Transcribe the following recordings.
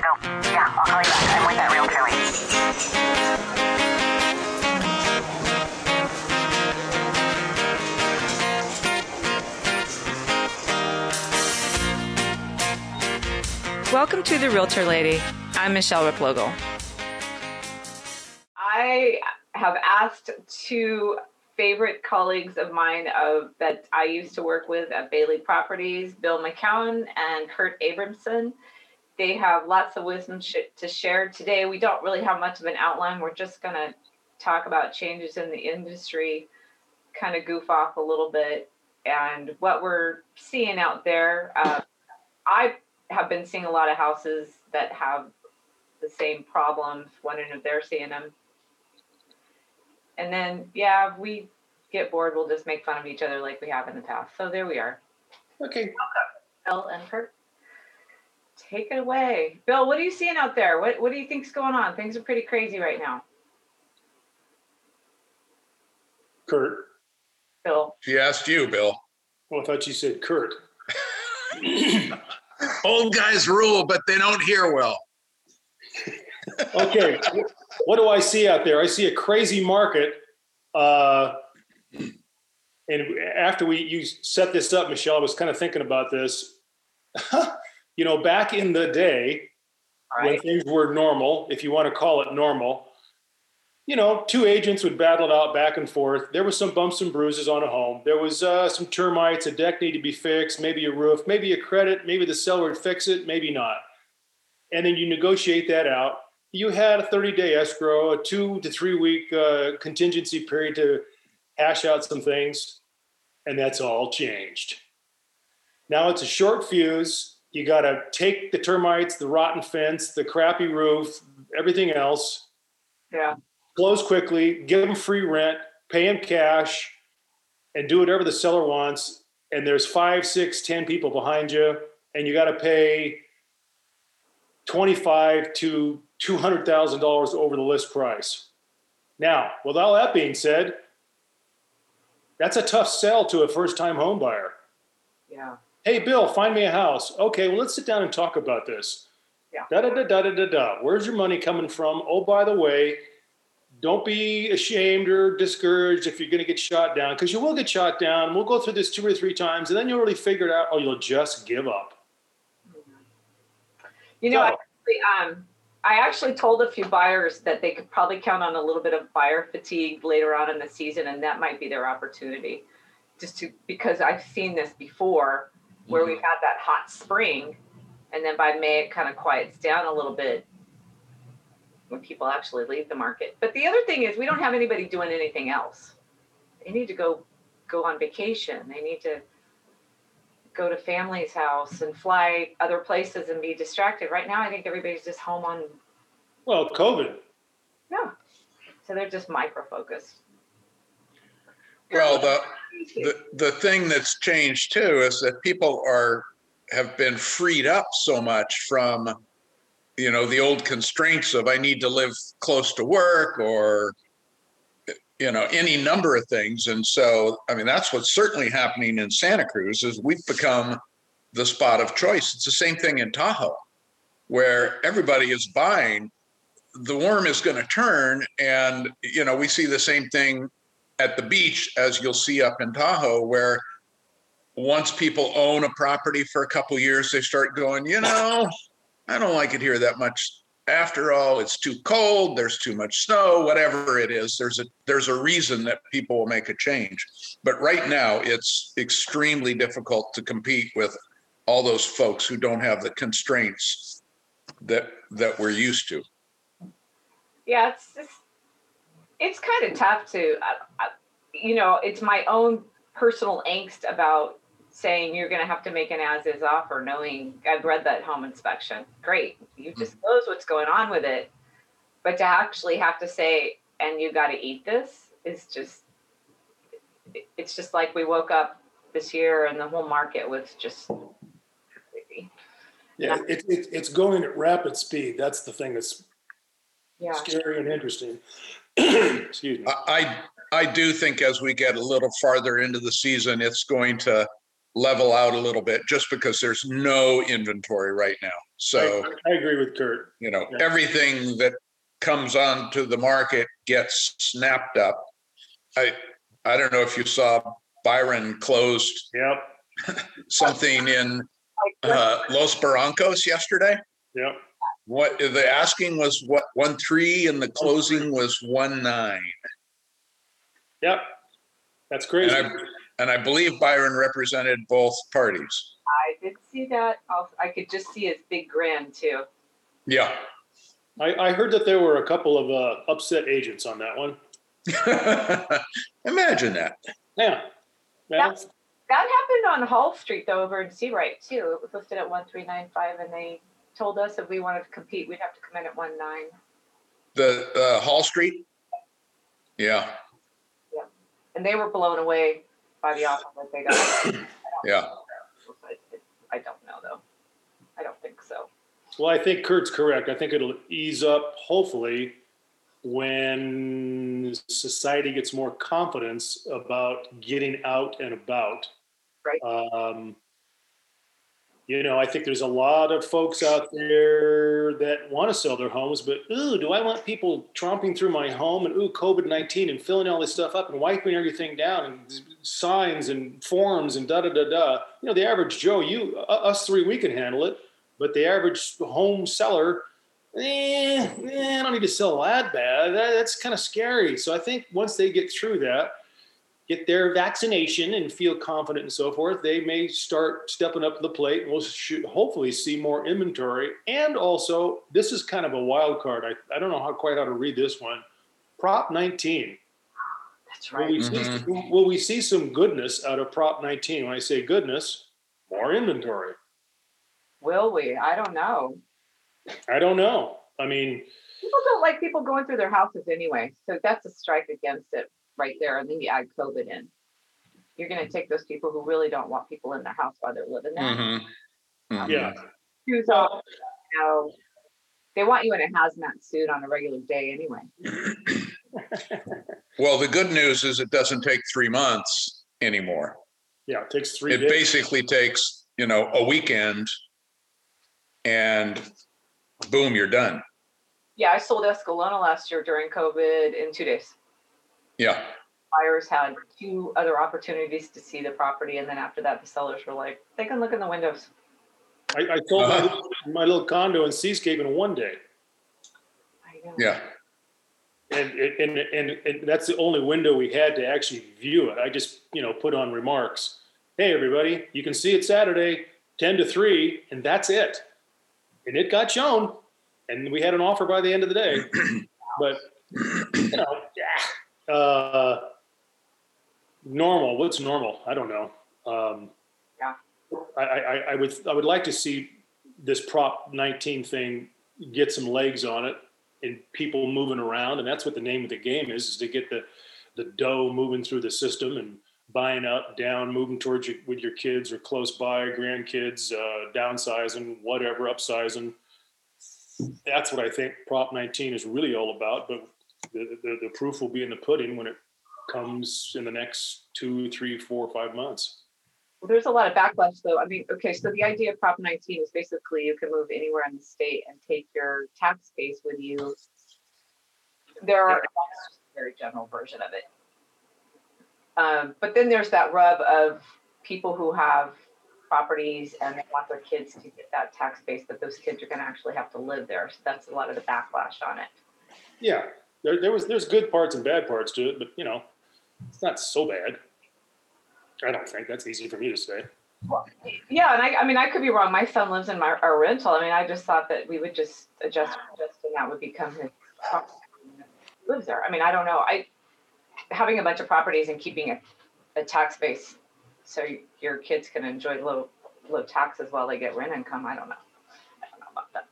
gotta go. Yeah, I'll call you back. I'm with that real Kelly. Welcome to The Realtor Lady. I'm Michele Replogle. I have asked two favorite colleagues of mine of that I used to work with at Bailey Properties, Bill McCown and Kurt Abramson. They have lots of wisdom sh- to share today. We don't really have much of an outline. We're just going to talk about changes in the industry, kind of goof off a little bit, and what we're seeing out there. Uh, I have been seeing a lot of houses that have the same problems, wondering if they're seeing them. And then, yeah, if we get bored, we'll just make fun of each other like we have in the past. So there we are. Okay. Bill and Kurt, take it away. Bill, what are you seeing out there? What What do you think's going on? Things are pretty crazy right now. Kurt. Bill, She asked you, Bill. Oh, I thought you said Kurt. Old guys rule, but they don't hear well. Okay. what do I see out there? I see a crazy market. Uh, and after we you set this up, Michele, I was kind of thinking about this. you know, back in the day all when things were normal, if you want to call it normal, you know, two agents would battle it out back and forth. There was some bumps and bruises on a home. There was uh, some termites, a deck needed to be fixed, maybe a roof, maybe a credit, maybe the seller would fix it, maybe not. And then you negotiate that out. You had a 30 day escrow, a two to three week uh, contingency period to hash out some things, and that's all changed. Now it's a short fuse. You got to take the termites, the rotten fence, the crappy roof, everything else, Yeah. close quickly, give them free rent, pay them cash, and do whatever the seller wants. And there's five, six, ten people behind you, and you got to pay twenty-five to two hundred thousand dollars over the list price. Now, with all that being said, that's a tough sell to a first-time home buyer. Yeah. Hey, Bill, find me a house. Okay, well, let's sit down and talk about this. Yeah. Da da da da da da da. Where's your money coming from? Oh, by the way, don't be ashamed or discouraged if you're going to get shot down because you will get shot down. We'll go through this two or three times, and then you'll really figure it out, or you'll just give up. You know, I So- actually, um, I actually told a few buyers that they could probably count on a little bit of buyer fatigue later on in the season, and that might be their opportunity. Just to because I've seen this before, where we've mm-hmm. had that hot spring, and then by May it kind of quiets down a little bit when people actually leave the market. But the other thing is, we don't have anybody doing anything else. They need to go go on vacation. They need to go to family's house and fly other places and be distracted. Right now, I think everybody's just home on, Well, COVID. yeah. So they're just micro focused. Well, the, the, the thing that's changed too is that people are, have been freed up so much from, you know, the old constraints of I need to live close to work or, you know, any number of things. And so, I mean, that's what's certainly happening in Santa Cruz is we've become the spot of choice. It's the same thing in Tahoe, where everybody is buying. The worm is going to turn, and you know we see the same thing at the beach as you'll see up in Tahoe, where once people own a property for a couple years, they start going, you know, I don't like it here that much. After all, it's too cold. There's too much snow. Whatever it is, there's a there's a reason that people will make a change. But right now, it's extremely difficult to compete with all those folks who don't have the constraints that that we're used to. Yeah, it's just, it's kind of tough to, I, I, you know, it's my own personal angst about saying you're going to have to make an as-is offer, knowing I've read that home inspection. Great, you mm-hmm. disclose what's going on with it, but to actually have to say, and you got to eat this, is just, it's just like we woke up this year and the whole market was just crazy. Yeah, it, it, it's going at rapid speed. That's the thing that's Yeah. scary and interesting. Excuse me. I, I do think as we get a little farther into the season, it's going to level out a little bit just because there's no inventory right now. So, I, I agree with Kurt. you know, Yeah. everything that comes onto the market gets snapped up. I, I don't know if you saw Byron closed Yep, something in uh, Los Barrancos yesterday. yep. What the asking was what one three and the closing was one nine. Yep. That's crazy. And I and I believe Byron represented both parties. I did see that. Also, I could just see his big grin too. Yeah. I, I heard that there were a couple of uh, upset agents on that one. Imagine that. Yeah. Well, That happened on Hall Street though, over in Seabright too. It was listed at one three nine five, and they told us if we wanted to compete, we'd have to come in at one nine. The uh, Hall Street. Yeah, Yeah. And they were blown away by the offer that they got. yeah. I don't know though. I don't think so. well, I think Kurt's correct. I think it'll ease up, hopefully, when society gets more confidence about getting out and about. Right. Um, you know, I think there's a lot of folks out there that want to sell their homes, but ooh, do I want people tromping through my home and ooh, COVID 19 and filling all this stuff up and wiping everything down and signs and forms and da da da da. You know, the average Joe, you, us three, we can handle it, but the average home seller, eh, eh, I don't need to sell that bad. That, that's kind of scary. So I think once they get through that, get their vaccination and feel confident and so forth, they may start stepping up the plate. and We'll should hopefully see more inventory. And also, this is kind of a wild card. I, I don't know how quite how to read this one. Prop 19. That's Will right. we, see, mm-hmm. will we see some goodness out of Prop 19? When I say goodness, more inventory. Will we? I don't know. I don't know. I mean, People don't like people going through their houses anyway, so that's a strike against it right there. And then you add COVID in. You're gonna take those people who really don't want people in their house while they're living there. Mhm. Mhm. yeah. Who's all, you know, they want you in a hazmat suit on a regular day anyway. Well, the good news is it doesn't take three months anymore. Yeah. It takes three It days. basically takes, you know, a weekend and boom, you're done. Yeah, I sold Escalona last year during COVID in two days. Yeah. Buyers had two other opportunities to see the property, and then after that, the sellers were like, they can look in the windows. I, I sold Uh-huh. my, my little condo in Seascape in one day. I know. Yeah. And, and, and, and that's the only window we had to actually view it. I just, you know, put on remarks. Hey, everybody, you can see it Saturday, 10 to 3, and that's it. And it got shown, and we had an offer by the end of the day. but, you know, yeah. Uh, normal, what's normal? I don't know. Um, Yeah. I, I, I would, I would like to see this Prop 19 thing get some legs on it and people moving around. And that's what the name of the game is, is to get the, the dough moving through the system and buying up, down, moving towards you with your kids or close by, grandkids, uh, downsizing, whatever, upsizing. That's what I think Prop 19 is really all about. But the, the, the proof will be in the pudding when it comes in the next two, three, four, five months. Well, There's a lot of backlash though. I mean, okay, so the idea of Prop 19 is basically you can move anywhere in the state and take your tax base with you. There are, that's a very general version of it. Um, but then there's that rub of people who have properties and they want their kids to get that tax base, but those kids are gonna actually have to live there. So that's a lot of the backlash on it. Yeah, there, there was there's good parts and bad parts to it, but you know, it's not so bad. I don't think that's easy for me to say. Yeah, and I, I mean, I could be wrong. My son lives in my, our rental. I mean, I just thought that we would just adjust, adjust and that would become his property. He Lives there. I mean, I don't know. I, having a bunch of properties and keeping a, a tax base so your kids can enjoy low, low taxes while they get rent income. I don't know. I don't know about that.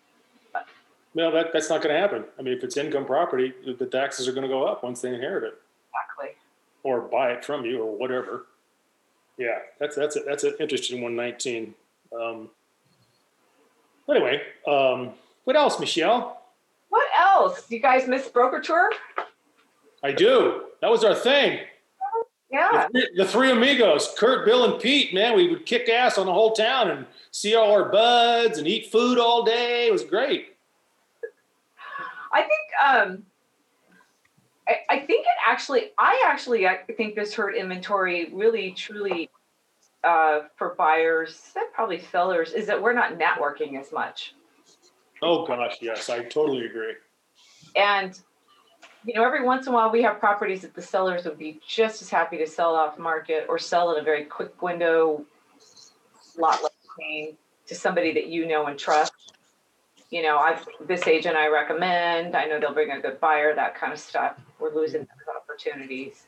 Well, that that's not going to happen. I mean, if it's income property, the- taxes are going to go up once they inherit it Exactly. or buy it from you or whatever. Yeah, that's that's a, that's an interesting one. Nineteen. Um, anyway, um, what else, Michele? What else? You guys miss broker tour? I do. That was our thing. Yeah. The, three- the three amigos, Kurt, Bill, and Pete, man, we would kick ass on the whole town and see all our buds and eat food all day. It was great. I think um, I, I think it actually I actually I think this hurt inventory really truly uh, for buyers and probably sellers is that we're not networking as much. Oh gosh, yes, I totally agree. And you know, every once in a while we have properties that the sellers would be just as happy to sell off market or sell in a very quick window, lot listing to somebody that you know and trust. You know, I've this agent I recommend. I know they'll bring a good buyer, that kind of stuff. We're losing those opportunities.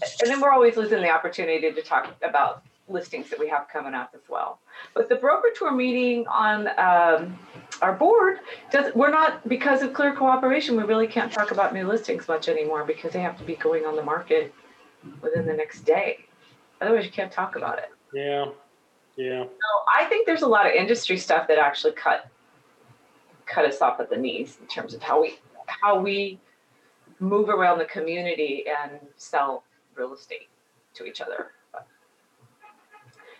And then we're always losing the opportunity to talk about listings that we have coming up as well. But the broker tour meeting on um, our board does, we're not, because of clear cooperation, we really can't talk about new listings much anymore because they have to be going on the market within the next day. Otherwise, you can't talk about it. Yeah, yeah. So I think there's a lot of industry stuff that actually cut cut us off at the knees in terms of how we how we move around the community and sell real estate to each other.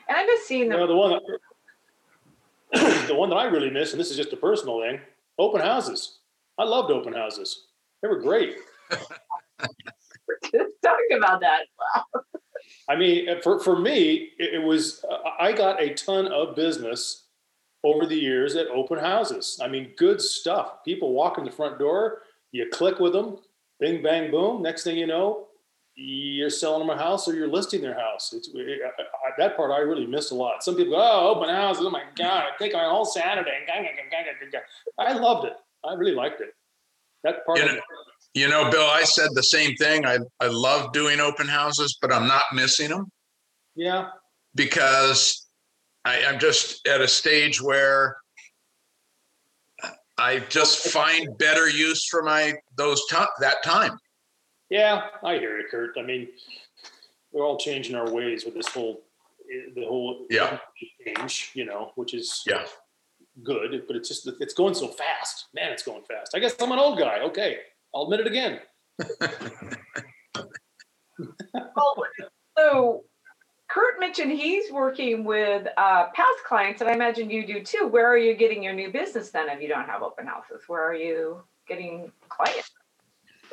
And I miss seeing Well, them. the one, that, the one that I really miss, and this is just a personal thing, open houses. I loved open houses. They were great. talking about that. I mean, for, for me, it, it was, uh, I got a ton of business over the years at open houses. I mean, good stuff. People walk in the front door, you click with them, bing, bang, boom. Next thing you know, you're selling them a house or you're listing their house. It's, it, I, I, that part I really miss a lot. Some people go, oh, open houses. Oh my God, I take my whole Saturday. I loved it. I really liked it. That part You of know- it. You know, Bill, I said the same thing. I, I love doing open houses, but I'm not missing them Yeah. because I, I'm just at a stage where I just find better use for my, those, ti- that time. Yeah, I hear you, Kurt. I mean, we're all changing our ways with this whole, the whole Yeah. change, you know, which is Yeah. good, but it's just it's going so fast. Man, it's going fast. I guess I'm an old guy. Okay, I'll admit it again. Well, oh, so Kurt mentioned he's working with uh, past clients, and I imagine you do too. Where are you getting your new business then if you don't have open houses? Where are you getting clients?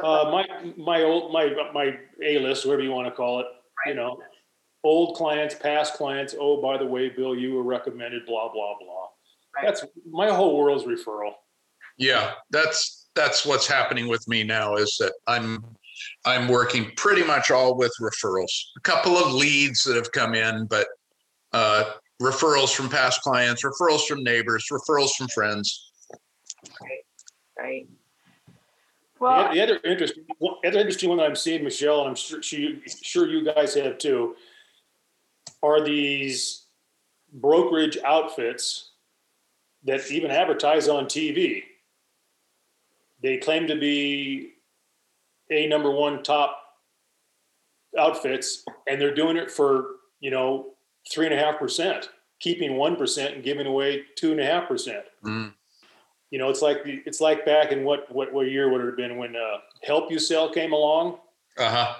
Uh, my my old my my A list, whatever you want to call it, you know, old clients, past clients. Oh, by the way, Bill, you were recommended. Blah blah blah. Right. That's my whole world's referral. Yeah, that's, that's what's happening with me now is that I'm, I'm working pretty much all with referrals. A couple of leads that have come in, but uh, referrals from past clients, referrals from neighbors, referrals from friends. Right. right. Well, the other interesting, one- other interesting one that I'm seeing, Michele, and I'm sure, she, sure you guys have too, are these brokerage outfits that even advertise on TV. They claim to be a number one top outfits, and they're doing it for you know three and a half percent, keeping one percent and giving away two and a half percent Mm, you know, it's like the, it's like back in what what what year would it have been when uh, Help-U-Sell came along. Uh-huh.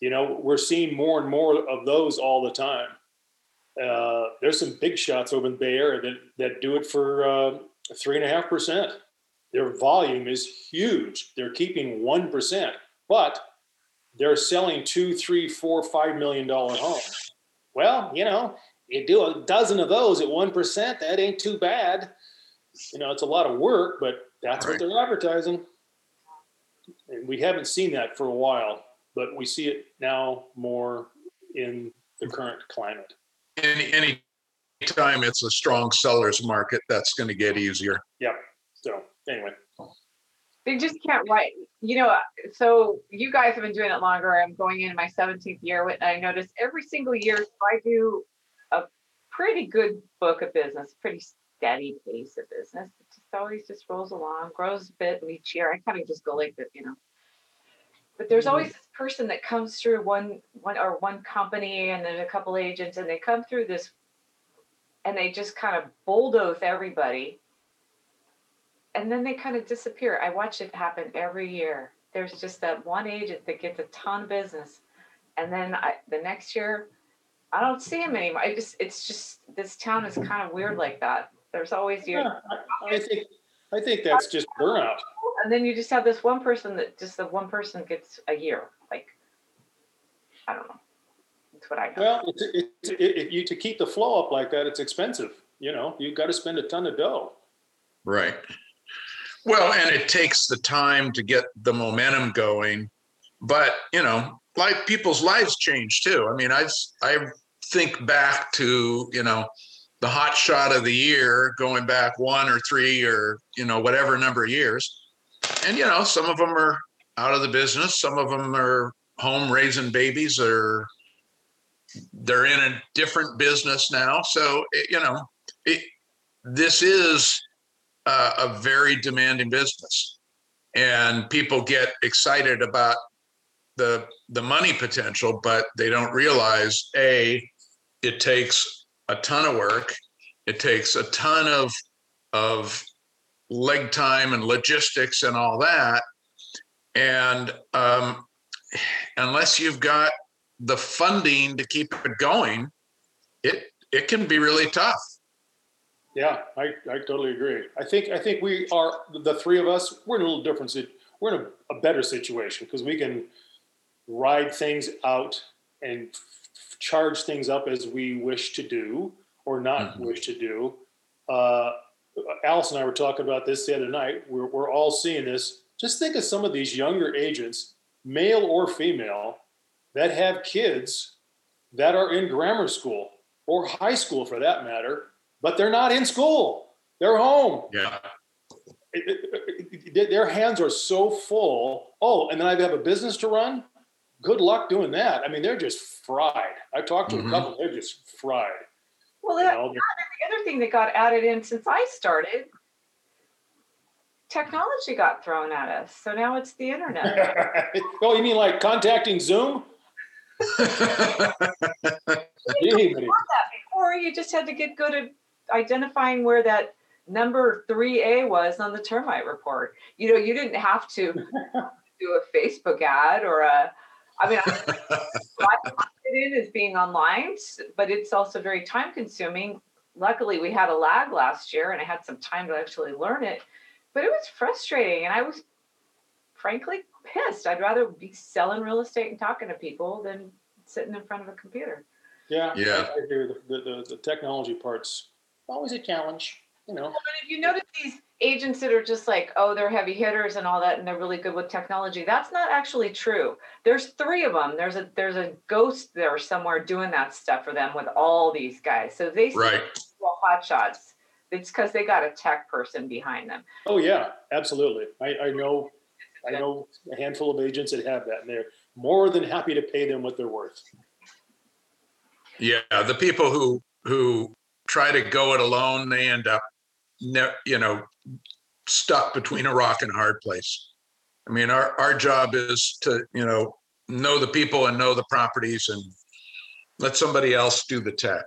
You know, we're seeing more and more of those all the time. Uh, there's some big shots over in the Bay Area that that do it for uh, three and a half percent. Their volume is huge. They're keeping one percent, but they're selling two, three, four, five million dollar homes. Well, you know, you do a dozen of those at one percent, that ain't too bad. You know, it's a lot of work, but that's Right. what they're advertising. And we haven't seen that for a while, but we see it now more in the current climate. Any, any time it's a strong seller's market, that's going to get easier. Yep. So anyway, they just can't write. You know, uh, so you guys have been doing it longer. I'm going in my 17th year, and I notice every single year I do a pretty good book of business, pretty steady pace of business. It just always just rolls along, grows a bit each year. I kind of just go like that, you know. But there's mm-hmm. always this person that comes through one one or one company and then a couple agents and they come through this and they just kind of bulldoze everybody and then they kind of disappear. I watch it happen every year. There's just that one agent that gets a ton of business And then I, the next year, I don't see him anymore. I just, it's just, this town is kind of weird like that. There's always you, Yeah, I, I think, I think that's just burnout. and then you just have this one person that just the one person gets a year. Like, I don't know. That's what I know. Well, it's, it's, it, it, you, to keep the flow up like that, it's expensive. You know, you've got to spend a ton of dough. Right. Well, and it takes the time to get the momentum going. But, you know, like people's lives change too. I mean, I've, I think back to, you know, the hot shot of the year going back one or three or, you know, whatever number of years. And, you know, some of them are out of the business, some of them are home raising babies or they're in a different business now. So, it, you know, it, this is uh, a very demanding business. And people get excited about the the money potential but they don't realize a it takes a ton of work. It takes a ton of of leg time and logistics and all that. And um, unless you've got the funding to keep it going it it can be really tough Yeah, I, I totally agree. I think I think we are the three of us. We're in a little different. We're in a, a better situation because we can ride things out and f- charge things up as we wish to do or not Mhm. wish to do. Uh, Alice and I were talking about this the other night. We're we're all seeing this. Just think of some of these younger agents, male or female, that have kids that are in grammar school or high school for that matter but they're not in school. They're home. yeah It- it- it- their hands are so full. Oh, and then I have a business to run. Good luck doing that. I mean, they're just fried. I talked to Mhm. a couple. They're just fried. Well, you that, know? the other thing that got added in since I started, technology got thrown at us. So now it's the internet. oh, you mean like contacting Zoom? Gee, Before you just had to get good at identifying where that number 3A was on the termite report. You know, you didn't have to do a Facebook ad or a, I mean, I I it in as being online, but it's also very time consuming. Luckily, we had a lag last year and I had some time to actually learn it, but it was frustrating and I was frankly pissed. I'd rather be selling real estate and talking to people than sitting in front of a computer. Yeah, Yeah. I agree. The, the, the, the technology part's always a challenge. You know. But if you notice these agents that are just like, oh, they're heavy hitters and all that, and they're really good with technology, that's not actually true. There's three of them. There's a there's a ghost there somewhere doing that stuff for them with all these guys. So they right well, hot shots. It's because they got a tech person behind them. Oh yeah, absolutely. I, I know, I know a handful of agents that have that, and they're more than happy to pay them what they're worth. Yeah, the people who who try to go it alone, they end up, ne- you know, stuck between a rock and a hard place. I mean, our our job is to you know know the people and know the properties and let somebody else do the tech.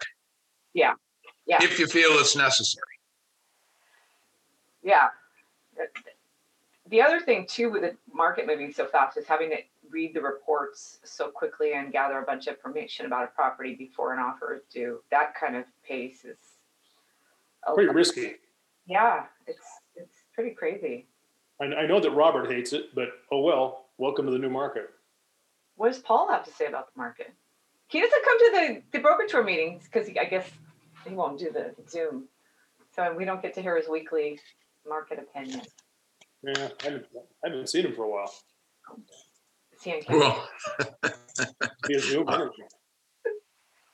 Yeah, yeah. If you feel it's necessary. Yeah. The other thing too with the market moving so fast is having to read the reports so quickly and gather a bunch of information about a property before an offer is due. That kind of pace is a Pretty lot- risky. Yeah, it's it's pretty crazy. I, I know that Robert hates it, but oh well. Welcome to the new market. What does Paul have to say about the market? He doesn't come to the, the broker tour meetings because I guess he won't do the Zoom. So we don't get to hear his weekly market opinion. Yeah, I haven't, I haven't seen him for a while. Oh. Is he on camera? Well, He has Zoom.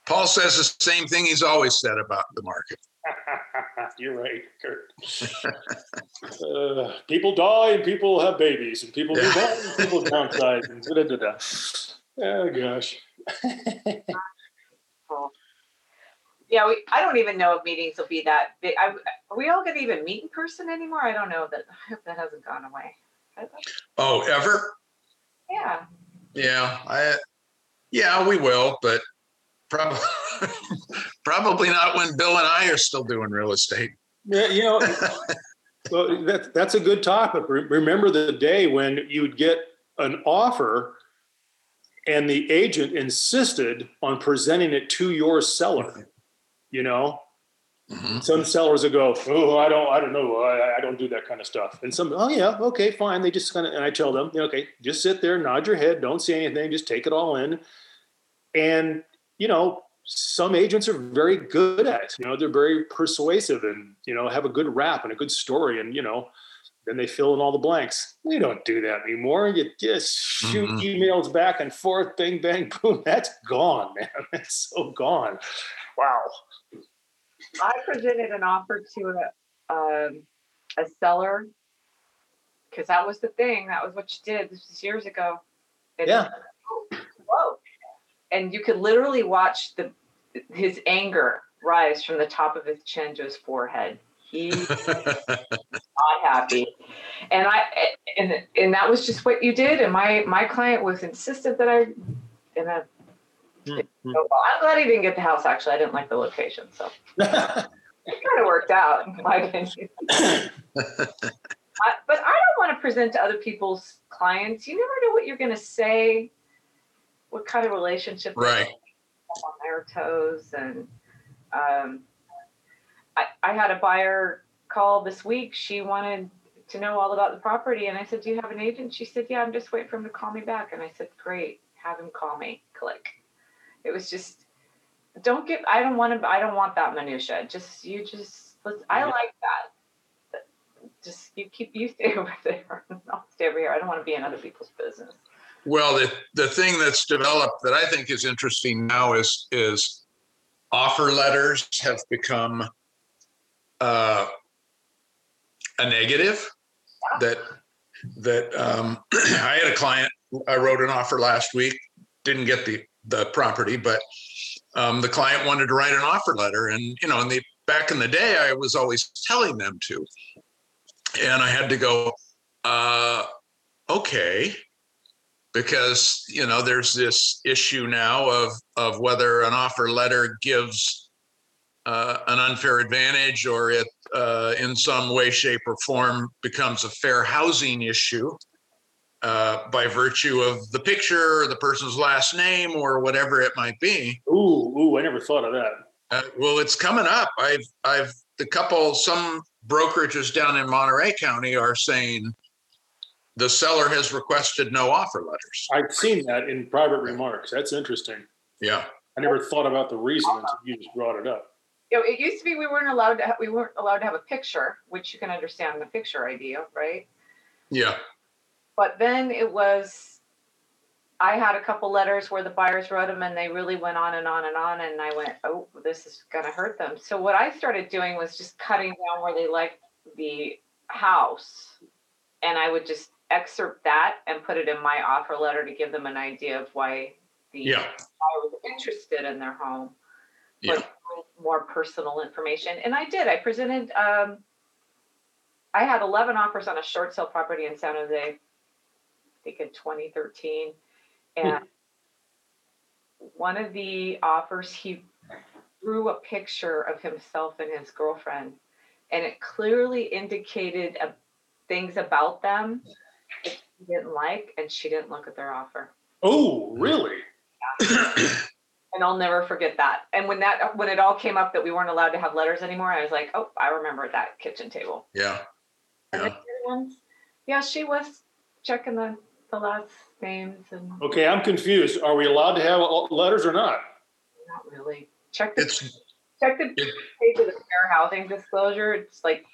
Paul says the same thing he's always said about the market. You're right, Kurt. uh, people die and people have babies, and people move on and people downsize. And da, da, da, da. Oh gosh. Cool. Yeah, we, I don't even know if meetings will be that big. I, are we all gonna even meet in person anymore? I don't know that, I hope that hasn't gone away. I- Oh, ever? Yeah, Yeah, I, yeah, we will, but probably, probably not when Bill and I are still doing real estate. Yeah, you know, well, that, that's a good topic. Remember the day when you'd get an offer and the agent insisted on presenting it to your seller. You know, Mhm. some sellers will go, "Oh, I don't, I don't know, I, I don't do that kind of stuff." And some, "Oh yeah, okay, fine." They just kind of, and I tell them, "Okay, just sit there, nod your head, don't say anything, just take it all in." And you know, some agents are very good at it. You know, they're very persuasive and you know have a good rap and a good story, and you know, then they fill in all the blanks. We don't do that anymore. You just shoot Mhm. emails back and forth, bing bang boom. That's gone, man. That's so gone. Wow. I presented an offer to a, um, a seller. Cause that was the thing. That was what you did. This was years ago. And- Yeah. Whoa. And you could literally watch the, his anger rise from the top of his chin to his forehead. He not happy. And I and and that was just what you did. And my my client was insistent that I and I, Hmm, hmm. well, I'm glad he didn't get the house actually. I didn't like the location. So it kind of worked out in my opinion. I, but I don't want to present to other people's clients. You never know what you're going to say, what kind of relationship Right. on their toes. And um, I, I had a buyer call this week. She wanted to know all about the property. And I said, Do you have an agent? She said, Yeah, I'm just waiting for him to call me back. And I said, Great, have him call me. Click. It was just, don't get, I don't want to, I don't want that minutia. Just, you just, let's, I like that. Just, you keep, you stay over there. I'll stay over here. I don't want to be in other people's business. Well, the, the thing that's developed that I think is interesting now is, is offer letters have become uh, a negative that, that, um, I had a client, I wrote an offer last week, didn't get the, the property, but um, the client wanted to write an offer letter and, you know, in the, back in the day, I was always telling them to. And I had to go, uh, okay, because you know there's this issue now of of whether an offer letter gives uh, an unfair advantage or it uh, in some way shape or form becomes a fair housing issue uh, by virtue of the picture or the person's last name or whatever it might be Ooh, ooh, I never thought of that. uh, well it's coming up i've i've the couple some brokerages down in monterey county are saying the seller has requested no offer letters I've seen that in private remarks. That's interesting. yeah I never thought about the reason until you just brought it up. You know, it used to be we weren't allowed to, ha- we weren't allowed to have a picture, which you can understand the picture idea, right? yeah But then it was, I had a couple letters where the buyers wrote them and they really went on and on and on. And I went, oh, this is going to hurt them. So what I started doing was just cutting down where they liked the house. And I would just excerpt that and put it in my offer letter to give them an idea of why the yeah buyer was interested in their home. Yeah. but More personal information. And I did, I presented, um, I had 11 offers on a short sale property in San Jose, think in 2013. And one of the offers, he drew a picture of himself and his girlfriend, and it clearly indicated uh, things about them that she didn't like, and she didn't look at their offer. Oh, really? Yeah. And I'll never forget that. And when that when it all came up that we weren't allowed to have letters anymore, I was like, oh, I remember that kitchen table. yeah And the Yeah. ones, yeah, she was checking the the last names and Okay, I'm confused. Are we allowed to have letters or not? not really check the it's check the page of the fair housing disclosure. It's like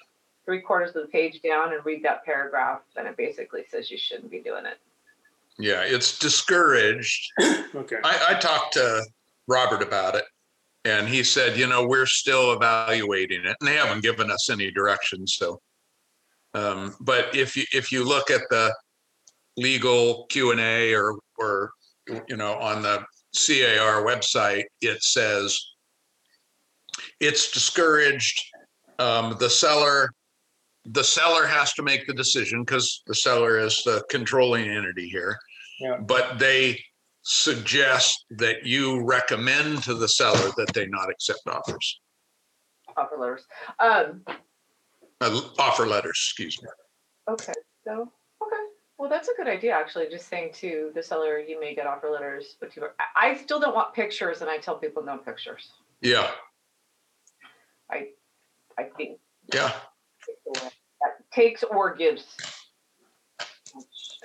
three quarters of the page down and read that paragraph, and it basically says you shouldn't be doing it. yeah it's discouraged Okay. I, I talked to robert about it and he said you know we're still evaluating it and they haven't given us any direction so um, but if you if you look at the legal q and a or or you know on the car website it says it's discouraged um, the seller the seller has to make the decision because the seller is the controlling entity here Yeah. but they suggest that you recommend to the seller that they not accept offers Offer letters. Um, uh, offer letters excuse me okay, so okay. Well, that's a good idea, actually. Just saying to the seller, you may get offer letters, but you, I still don't want pictures, and I tell people no pictures. Yeah, I I think yeah. that takes or gives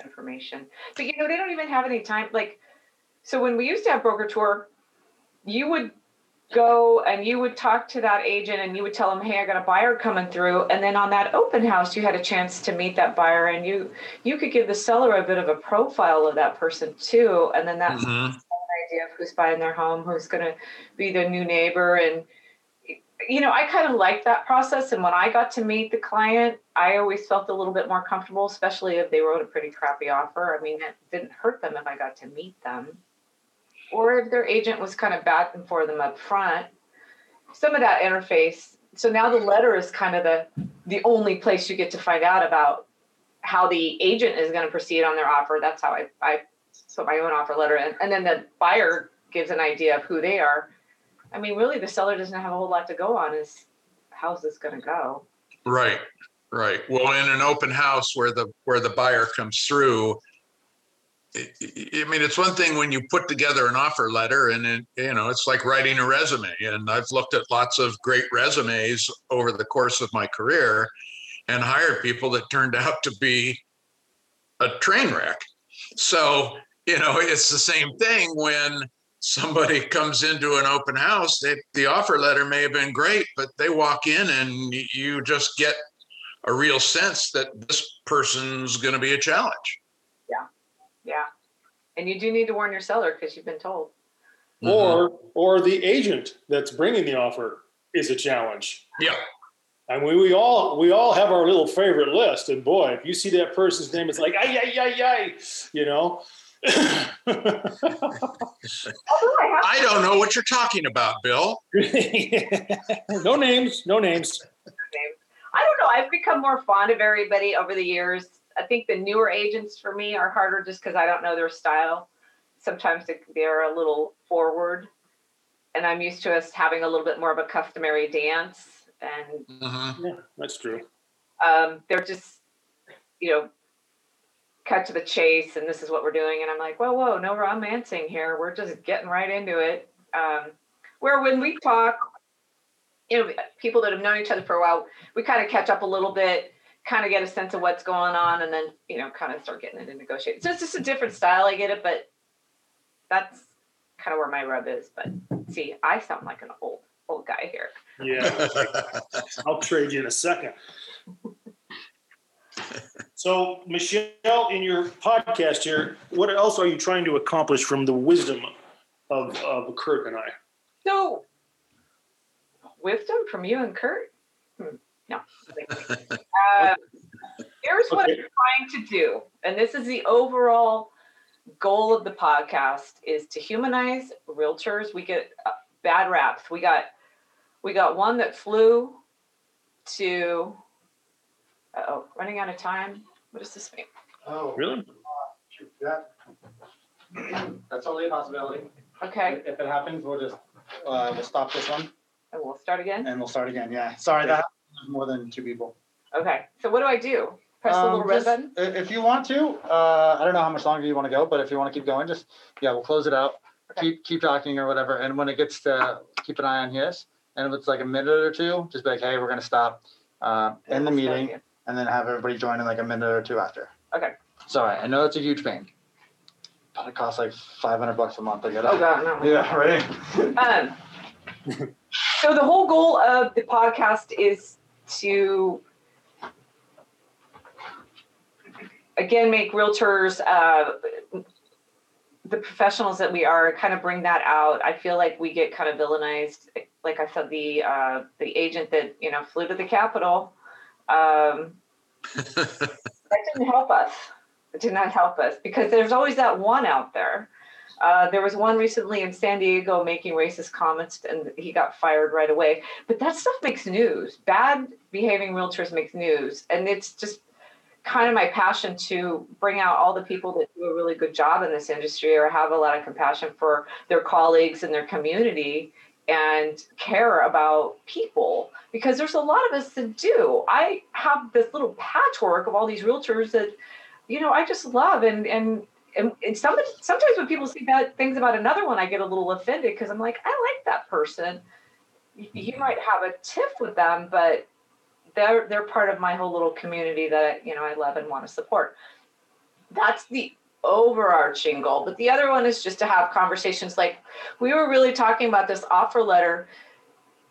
information. But you know, they don't even have any time. Like, so when we used to have broker tour, you would go and you would talk to that agent and you would tell them, "Hey, I got a buyer coming through." And then on that open house, you had a chance to meet that buyer, and you you could give the seller a bit of a profile of that person too, and then that Mhm. idea of who's buying their home, who's going to be their new neighbor. And, you know, I kind of liked that process. And when I got to meet the client, I always felt a little bit more comfortable, especially if they wrote a pretty crappy offer. I mean, it didn't hurt them if I got to meet them. Or if their agent was kind of backing for them up front. Some of that interface. So now the letter is kind of the the only place you get to find out about how the agent is going to proceed on their offer. That's how I, I put my own offer letter in, and then the buyer gives an idea of who they are. I mean, really, the seller doesn't have a whole lot to go on. Is how's this going to go? Right, right. Well, in an open house where the, where the buyer comes through, I mean, it's one thing when you put together an offer letter and it, you know, it's like writing a resume. And I've looked at lots of great resumes over the course of my career and hired people that turned out to be a train wreck. So, you know, it's the same thing when somebody comes into an open house, they, the offer letter may have been great, but they walk in and you just get a real sense that this person's going to be a challenge. Yeah, and you do need to warn your seller because you've been told. Or mm-hmm. or the agent that's bringing the offer is a challenge. Yeah. And we, we all we all have our little favorite list. And boy, if you see that person's name, it's like ay ay ay ay, you know. Oh, I I don't know what you're talking about, Bill. no names, no names. names. I don't know. I've become more fond of everybody over the years. I think the newer agents for me are harder just because I don't know their style. Sometimes they- they're a little forward, and I'm used to us having a little bit more of a customary dance, and Mhm. Yeah, that's true. um, they're just, you know, cut to the chase, and this is what we're doing. And I'm like, whoa, whoa, no romancing here. We're just getting right into it. Um, where when we talk, you know, people that have known each other for a while, we kind of catch up a little bit, kind of get a sense of what's going on, and then, you know, kind of start getting into negotiating. So it's just a different style. I get it, but that's kind of where my rub is. But see, I sound like an old, old guy here. Yeah, I'll trade you in a second. So, Michele, in your podcast here, what else are you trying to accomplish from the wisdom of, of Kurt and I? So, wisdom from you and Kurt? Hmm, no. uh, here's what I'm trying to do, and this is the overall goal of the podcast: is to humanize realtors. We get uh, bad raps. We got we got one that flew to. Oh, running out of time. What does this mean? Oh, Really? that, that's only a possibility. Okay, If it happens, we'll just, uh, we'll stop this one and we'll start again. and we'll start again, yeah. Sorry, that happened with more than two people. Okay, so what do I do? Press the Um, little red just- button. i- If you want to, uh, I don't know how much longer you want to go, but if you want to keep going, just, yeah, we'll close it out. Okay. Keep, keep talking or whatever, and when it gets to, keep an eye on his, and if it's like a minute or two, just be like, hey, we're gonna stop, uh, in the start meeting, again. and then have everybody join in like a minute or two after. Okay. Sorry, I know it's a huge pain. But it costs like five hundred bucks a month to get up. Oh it. God, no. Yeah, right. Um, so the whole goal of the podcast is to again make realtors uh, the professionals that we are kind of bring that out i feel like we get kind of villainized like i said the uh, the agent that you know flew to the capitol um, that didn't help us. It did not help us because there's always that one out there. Uh, there was one recently in San Diego making racist comments and he got fired right away. But that stuff makes news. Bad behaving realtors makes news. And it's just kind of my passion to bring out all the people that do a really good job in this industry or have a lot of compassion for their colleagues and their community and care about people because there's a lot of us that do. I have this little patchwork of all these realtors that, you know, I just love and and and, and some, sometimes when people say bad things about another one, I get a little offended because I'm like, I like that person. You, you might have a tiff with them, but they're they're part of my whole little community that you know I love and want to support. That's the overarching goal. But the other one is just to have conversations like we were really talking about this offer letter.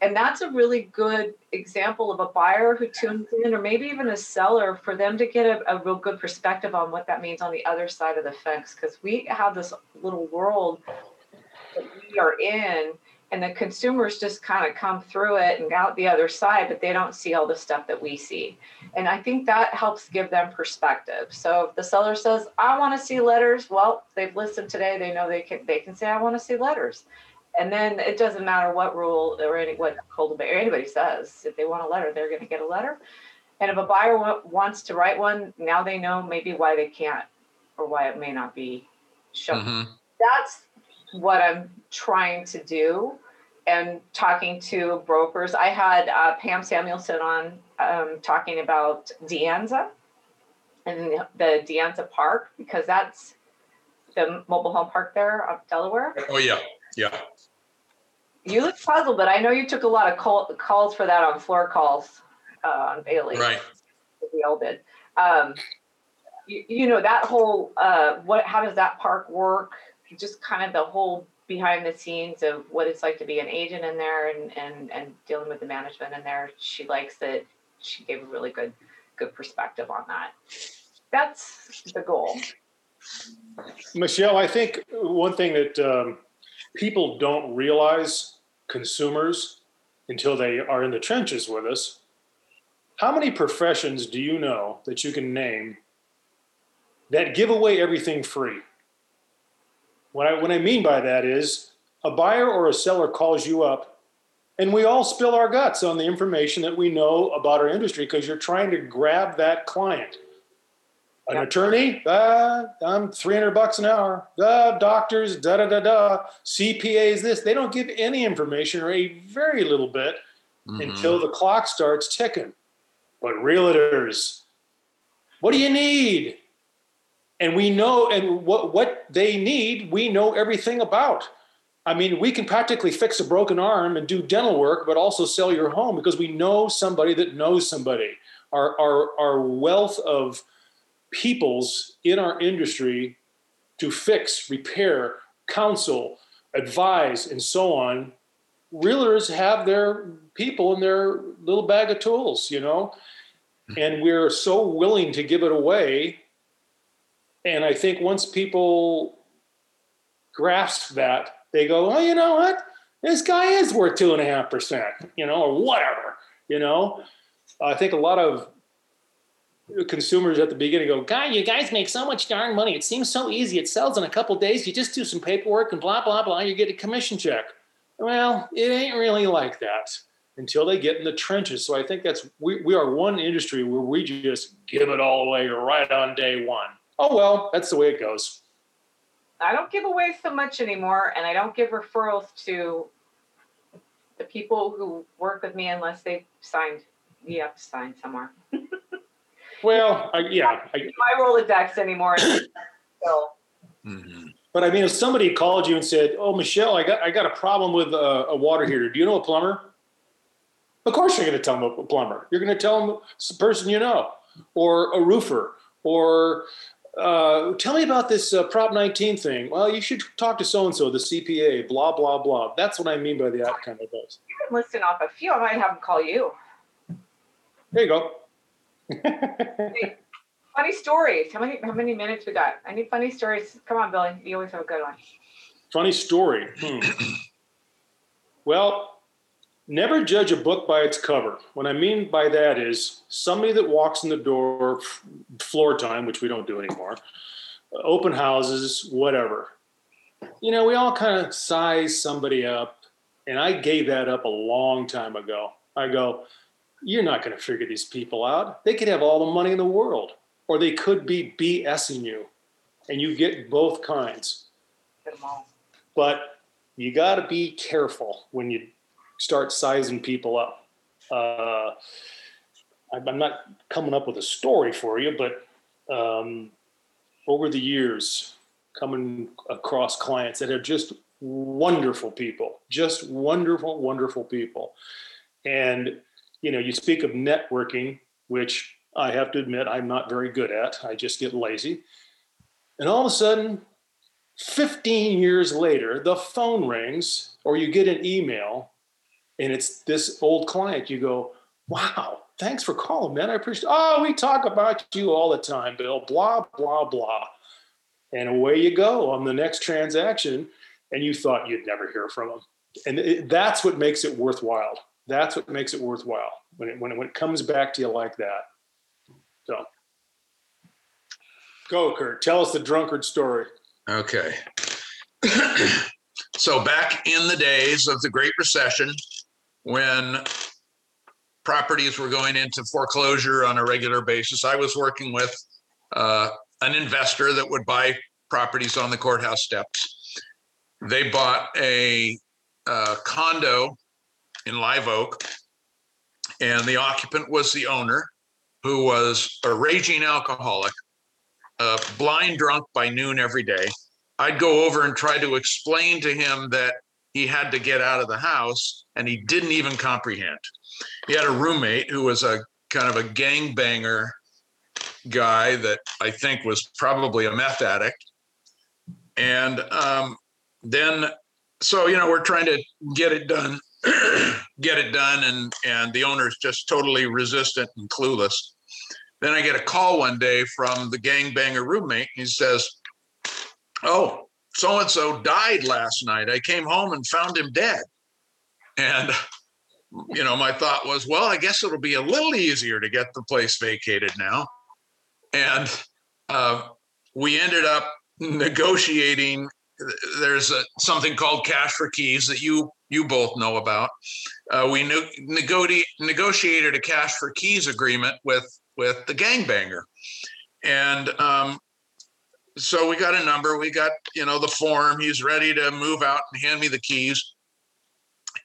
And that's a really good example of a buyer who tunes in, or maybe even a seller, for them to get a, a real good perspective on what that means on the other side of the fence. Because we have this little world that we are in, and the consumers just kind of come through it and out the other side, but they don't see all the stuff that we see. And I think that helps give them perspective. So if the seller says, I want to see letters, well, they've listened today, they know they can they can say, I want to see letters. And then it doesn't matter what rule or any what Coldwell or anybody says. If they want a letter, they're going to get a letter. And if a buyer wa- wants to write one, now they know maybe why they can't or why it may not be shown. Mhm. That's what I'm trying to do. And talking to brokers, I had uh, Pam Samuelson on um, talking about De Anza and the De Anza Park because that's the mobile home park there of Delaware. Oh, yeah, yeah. You look puzzled, but I know you took a lot of call, calls for that on floor calls uh, on Bailey. Right. We all did. Um, you, you know that whole uh, what? How does that park work? Just kind of the whole behind the scenes of what it's like to be an agent in there and and and dealing with the management in there. She likes it. She gave a really good good perspective on that. That's the goal. Michele, I think one thing that um, people don't realize, consumers, until they are in the trenches with us, how many professions do you know that you can name that give away everything free? What I, what I mean by that is a buyer or a seller calls you up and we all spill our guts on the information that we know about our industry because you're trying to grab that client. An Yeah. attorney, uh, I'm 300 bucks an hour. Uh, doctors, da da da da. CPAs, this. They don't give any information or a very little bit Mhm. until the clock starts ticking. But realtors, what do you need? And we know, and what, what they need, we know everything about. I mean, we can practically fix a broken arm and do dental work, but also sell your home because we know somebody that knows somebody. Our, our, our wealth of peoples in our industry to fix, repair, counsel, advise, and so on. Realtors have their people in their little bag of tools, you know, hmm. and we're so willing to give it away. And I think once people grasp that, they go, oh, you know what? This guy is worth two and a half percent, you know, or whatever, you know. I think a lot of consumers at the beginning go, God, you guys make so much darn money. It seems so easy. It sells in a couple days. You just do some paperwork and blah, blah, blah. You get a commission check. Well, it ain't really like that until they get in the trenches. So I think that's, we, we are one industry where we just give it all away right on day one. Oh, well, that's the way it goes. I don't give away so much anymore, and I don't give referrals to the people who work with me unless they've signed. You have to sign somewhere. Well, I, yeah, I, My Rolodex anymore. so Mhm. but I mean, if somebody called you and said, "Oh, Michele, I got I got a problem with a, a water heater. Do you know a plumber?" Of course, you're going to tell them a plumber. You're going to tell them it's a person you know, or a roofer, or uh, tell me about this uh, Prop 19 thing. Well, you should talk to so and so, the CPA. Blah blah blah. That's what I mean by that kind of buzz. you can listen off a few. I might have them call you. There you go. Funny stories. How many how many minutes we got? I need funny stories. Come on, Billy. You always have a good one. Funny story. Hmm. well, never judge a book by its cover. What I mean by that is somebody that walks in the door, floor time, which we don't do anymore, open houses, whatever. You know, we all kind of size somebody up, and I gave that up a long time ago. I go, you're not going to figure these people out. They could have all the money in the world, or they could be BSing you, and you get both kinds Get 'em all. but you got to be careful when you start sizing people up. Uh, I'm I'm not coming up with a story for you, but um, over the years coming across clients that are just wonderful people, just wonderful, wonderful people. And, you know, you speak of networking, which I have to admit I'm not very good at. I just get lazy. And all of a sudden, 15 years later, the phone rings or you get an email and it's this old client. You go, wow, thanks for calling, man. I appreciate Oh, we talk about you all the time, Bill, blah, blah, blah. And away you go on the next transaction. And you thought you'd never hear from them. And it, that's what makes it worthwhile. That's what makes it worthwhile when it, when it, when it comes back to you like that. So go, Kurt. Tell us the drunkard story. Okay. so back in the days of the Great Recession, when properties were going into foreclosure on a regular basis, I was working with uh, an investor that would buy properties on the courthouse steps. They bought a uh, condo in Live Oak, and the occupant was the owner, who was a raging alcoholic, uh, blind drunk by noon every day. I'd go over and try to explain to him that he had to get out of the house, and he didn't even comprehend. He had a roommate who was a kind of a gangbanger guy that I think was probably a meth addict. And um, then, so you know, we're trying to get it done, get it done, and and the owner's just totally resistant and clueless. Then I get a call one day from the gangbanger roommate. He says, "Oh, so and so died last night. I came home and found him dead." And you know, my thought was, well, I guess it'll be a little easier to get the place vacated now. And uh, we ended up negotiating. There's a, something called cash for keys that you you both know about. Uh, we ne- negoti- negotiated a cash for keys agreement with with the gangbanger, and um, so we got a number. We got you know the form. He's ready to move out and hand me the keys,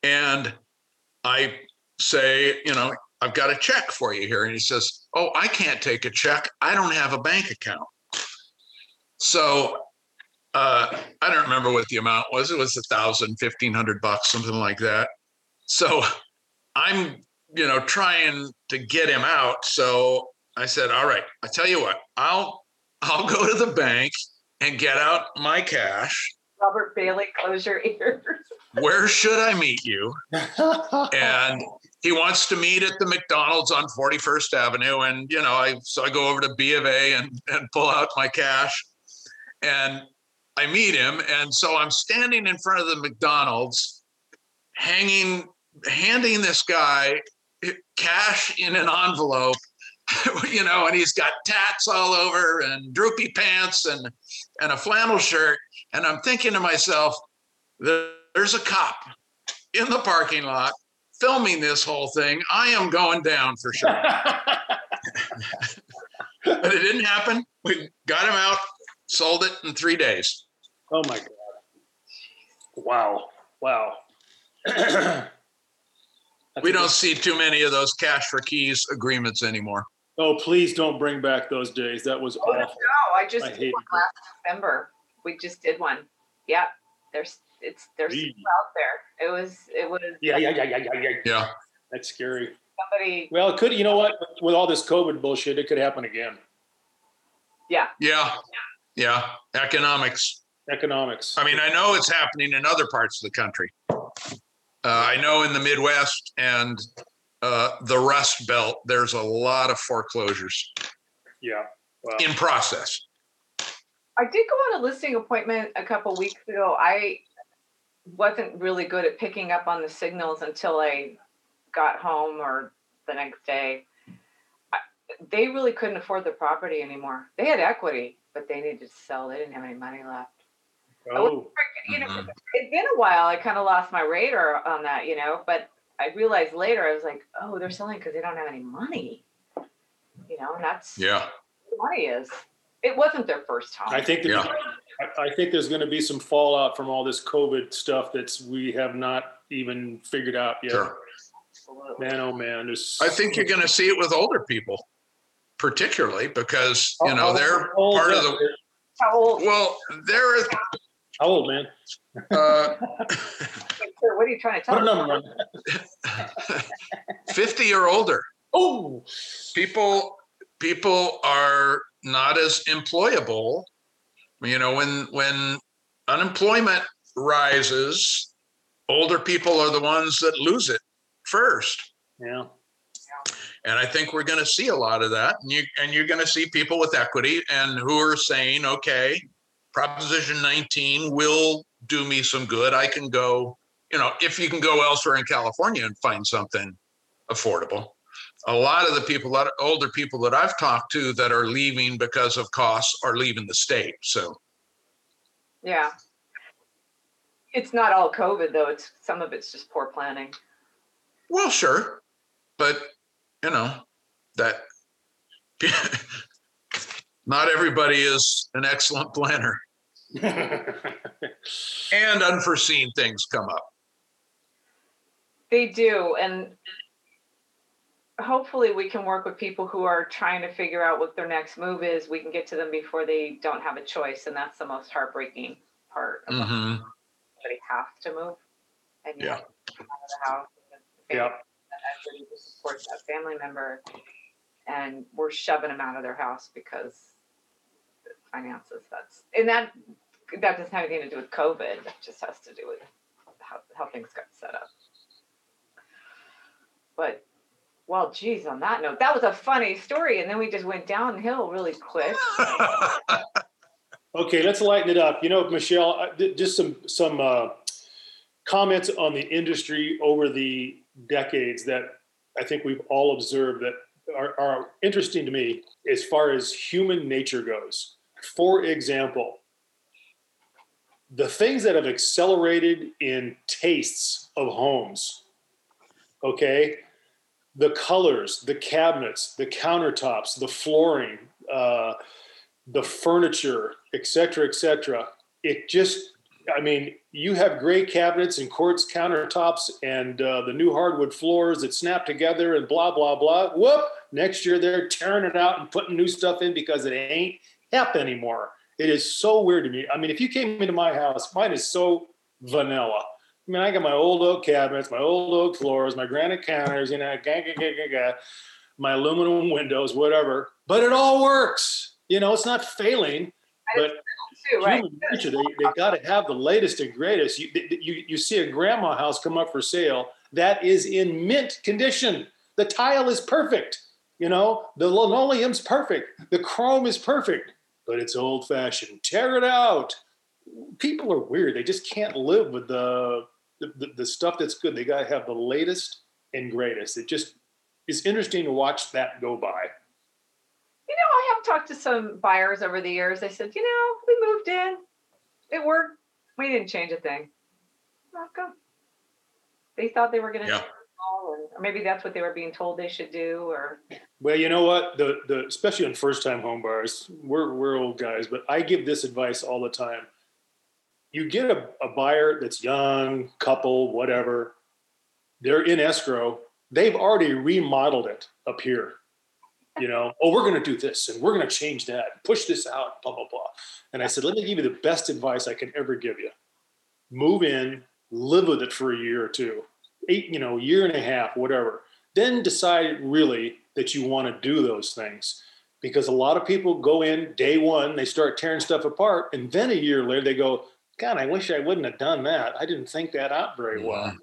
and I say, you know, I've got a check for you here. And he says, Oh, I can't take a check. I don't have a bank account. So uh, I don't remember what the amount was. It was a thousand, fifteen hundred bucks, something like that. So I'm, you know, trying to get him out. So I said, All right, I tell you what, I'll I'll go to the bank and get out my cash. Robert Bailey, close your ears. Where should I meet you? and he wants to meet at the McDonald's on 41st Avenue. And, you know, I, so I go over to B of A and, and pull out my cash and I meet him. And so I'm standing in front of the McDonald's, hanging, handing this guy cash in an envelope, you know, and he's got tats all over and droopy pants and, and a flannel shirt. And I'm thinking to myself, there's a cop in the parking lot filming this whole thing. I am going down for sure. but it didn't happen. We got him out, sold it in three days. Oh my God. Wow. Wow. We don't see too many of those cash for keys agreements anymore. Oh, please don't bring back those days. That was Oh, no. I just I did hate one it. last November. We just did one. Yeah, there's, it's, there's still Gee. out there. It was, it was. Yeah, yeah, yeah, yeah, yeah, yeah. Yeah. That's scary. Somebody, Well, it could, you know what? With all this COVID bullshit, it could happen again. yeah, Yeah. Yeah. Economics. Economics. I mean, I know it's happening in other parts of the country. Uh, I know in the Midwest and uh, the Rust Belt, there's a lot of foreclosures Yeah. Well, in process. I did go on a listing appointment a couple weeks ago. I wasn't really good at picking up on the signals until I got home or the next day. I- They really couldn't afford the property anymore. They had equity, but they needed to sell. They didn't have any money left. Oh, You know, Mhm. it's been a while. I kind of lost my radar on that, you know, but I realized later, I was like, oh, they're selling because they don't have any money. You know, and that's Yeah. what money is. It wasn't their first time. I think Yeah. I, I think there's going to be some fallout from all this COVID stuff that's we have not even figured out yet. Sure. Man, oh man, there's. I think you're going to see it with older people, particularly because, you know, they're part of the, that? How old? Well, there is, How old, man? uh, Sir, What are you trying to tell Put a us? number on it. 50 or older. Oh, people people are not as employable you know when when unemployment rises older people are the ones that lose it first yeah. and i think we're going to see a lot of that and you and you're going to see people with equity and who are saying okay proposition 19 will do me some good i can go you know if you can go elsewhere in california and find something affordable a lot of the people, a lot of older people that I've talked to that are leaving because of costs are leaving the state. So, Yeah. It's not all COVID though. It's some of it's just poor planning. well, sure, but you know that not everybody is an excellent planner, and unforeseen things come up. They do, and hopefully we can work with people who are trying to figure out what their next move is. We can get to them before they don't have a choice, and that's the most heartbreaking part. Of it. hmm They have to move, and you Yeah. come out of the house. and the Yeah. family to support that family member, and we're shoving them out of their house because the finances. That's and that that doesn't have anything to do with COVID. That just has to do with how how things got set up. But well, geez, on that note, that was a funny story, and then we just went downhill really quick. Okay, let's lighten it up. You know, Michele, just some some uh, comments on the industry over the decades that I think we've all observed that are, are interesting to me as far as human nature goes. For example, the things that have accelerated in tastes of homes. Okay, the colors, the cabinets, the countertops, the flooring. Uh, the furniture, et cetera, et cetera. It just, I mean, you have gray cabinets and quartz countertops and uh, the new hardwood floors that snap together and blah, blah, blah. Whoop! Next year they're tearing it out and putting new stuff in because it ain't anymore. It is so weird to me. I mean, if you came into my house, mine is so vanilla. I mean, I got my old oak cabinets, my old oak floors, my granite counters, you know, ga, ga, ga, ga, ga, my aluminum windows, whatever. But it all works. You know, it's not failing, but Too, right? human nature, they, they got to have the latest and greatest. You, you, you see a grandma house come up for sale that is in mint condition. The tile is perfect. You know, the linoleum's perfect. The chrome is perfect, but it's old fashioned. Tear it out. People are weird. They just can't live with the, the, the, the stuff that's good. They got to have the latest and greatest. It just is interesting to watch that go by. You know, I have talked to some buyers over the years. They said, you know, we moved in, it worked. We didn't change a thing. How come? They thought they were going to, Yeah. Or maybe that's what they were being told they should do, or Well, you know what? The the especially on first time home buyers, we're we're old guys, but I give this advice all the time. You get a, a buyer that's young, couple, whatever, they're in escrow, they've already remodeled it up here. You know, oh, we're gonna do this and we're gonna change that, push this out, blah, blah, blah. And I said, let me give you the best advice I can ever give you. Move in, live with it for a year or two, eight, you know, year and a half, whatever then decide really that you want to do those things because a lot of people go in day one they start tearing stuff apart and then a year later they go god i wish i wouldn't have done that i didn't think that out very well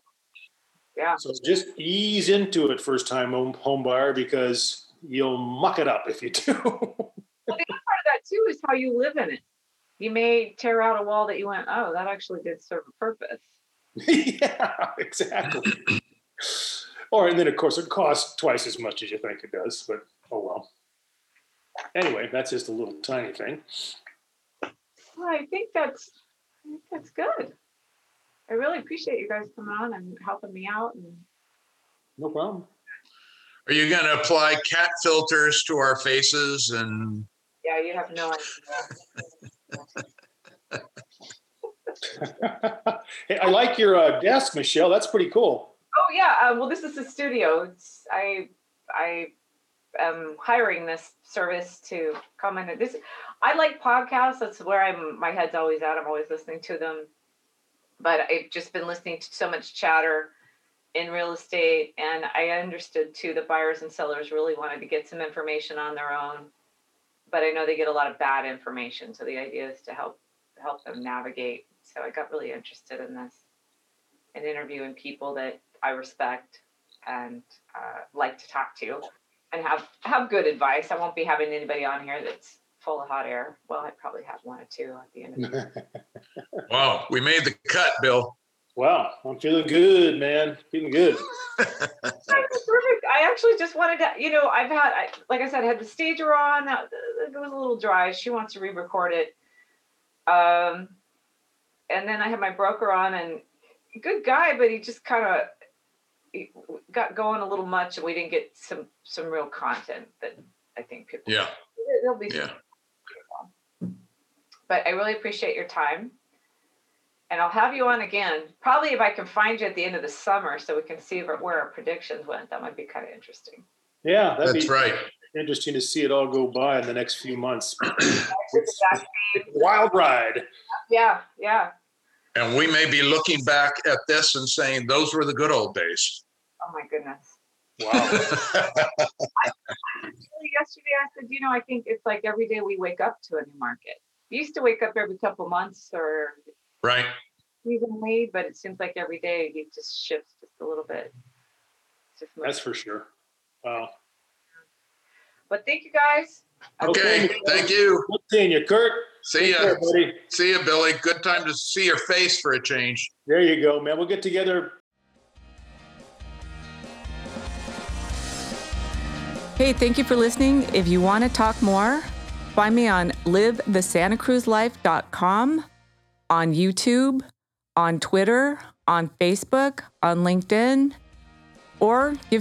yeah. so just ease into it first time home, home buyer because you'll muck it up if you do well, the other Part of that too is how you live in it. You may tear out a wall that you went, oh, that actually did serve a purpose. yeah exactly or and then of course it costs twice as much as you think it does but oh well anyway that's just a little tiny thing Well, I think that's, I think that's good. I really appreciate you guys coming on and helping me out and no problem Are you going to apply cat filters to our faces and yeah, you have no idea. hey, I like your uh, desk, Michele. That's pretty cool. Oh yeah, uh, well this is the studio. It's I I am hiring this service to come in. This I like podcasts. That's where I'm. My head's always at. I'm always listening to them. But I've just been listening to so much chatter in real estate, and I understood too that buyers and sellers really wanted to get some information on their own. But I know they get a lot of bad information, so the idea is to help help them navigate. So I got really interested in this and interviewing people that I respect and uh, like to talk to and have have good advice. I won't be having anybody on here that's full of hot air. Well, I probably have one or two at the end of the Wow, we made the cut, Bill. Wow, I'm feeling good, man. Feeling good. Perfect. I actually just wanted to, you know, I've had, I, like I said, I had the stager on. That it was a little dry. She wants to re-record it. Um, and then I had my broker on, and good guy, but he just kind of got going a little much, and we didn't get some some real content that I think people. Yeah, There'll be. yeah. But I really appreciate your time. And I'll have you on again, probably if I can find you at the end of the summer, so we can see where where our predictions went. That might be kind of interesting. Yeah, that'd That's be right. interesting to see it all go by in the next few months. It's It's a vaccine. a wild ride. Yeah, yeah. And we may be looking back at this and saying, those were the good old days. Oh my goodness. Wow. Yesterday I said, you know, I think it's like every day we wake up to a new market. We used to wake up every couple months or Right. seasonally, but it seems like every day it just shifts just a little bit. Just That's for sure. Wow. But thank you guys. Okay, Okay. thank you. Good seeing you, Kurt. See Take care, ya. buddy. See ya, Billy. Good time to see your face for a change. There you go, man. We'll get together Hey, thank you for listening. If you want to talk more, find me on livethesantacruzlife.com, on YouTube, on Twitter, on Facebook, on LinkedIn, or give me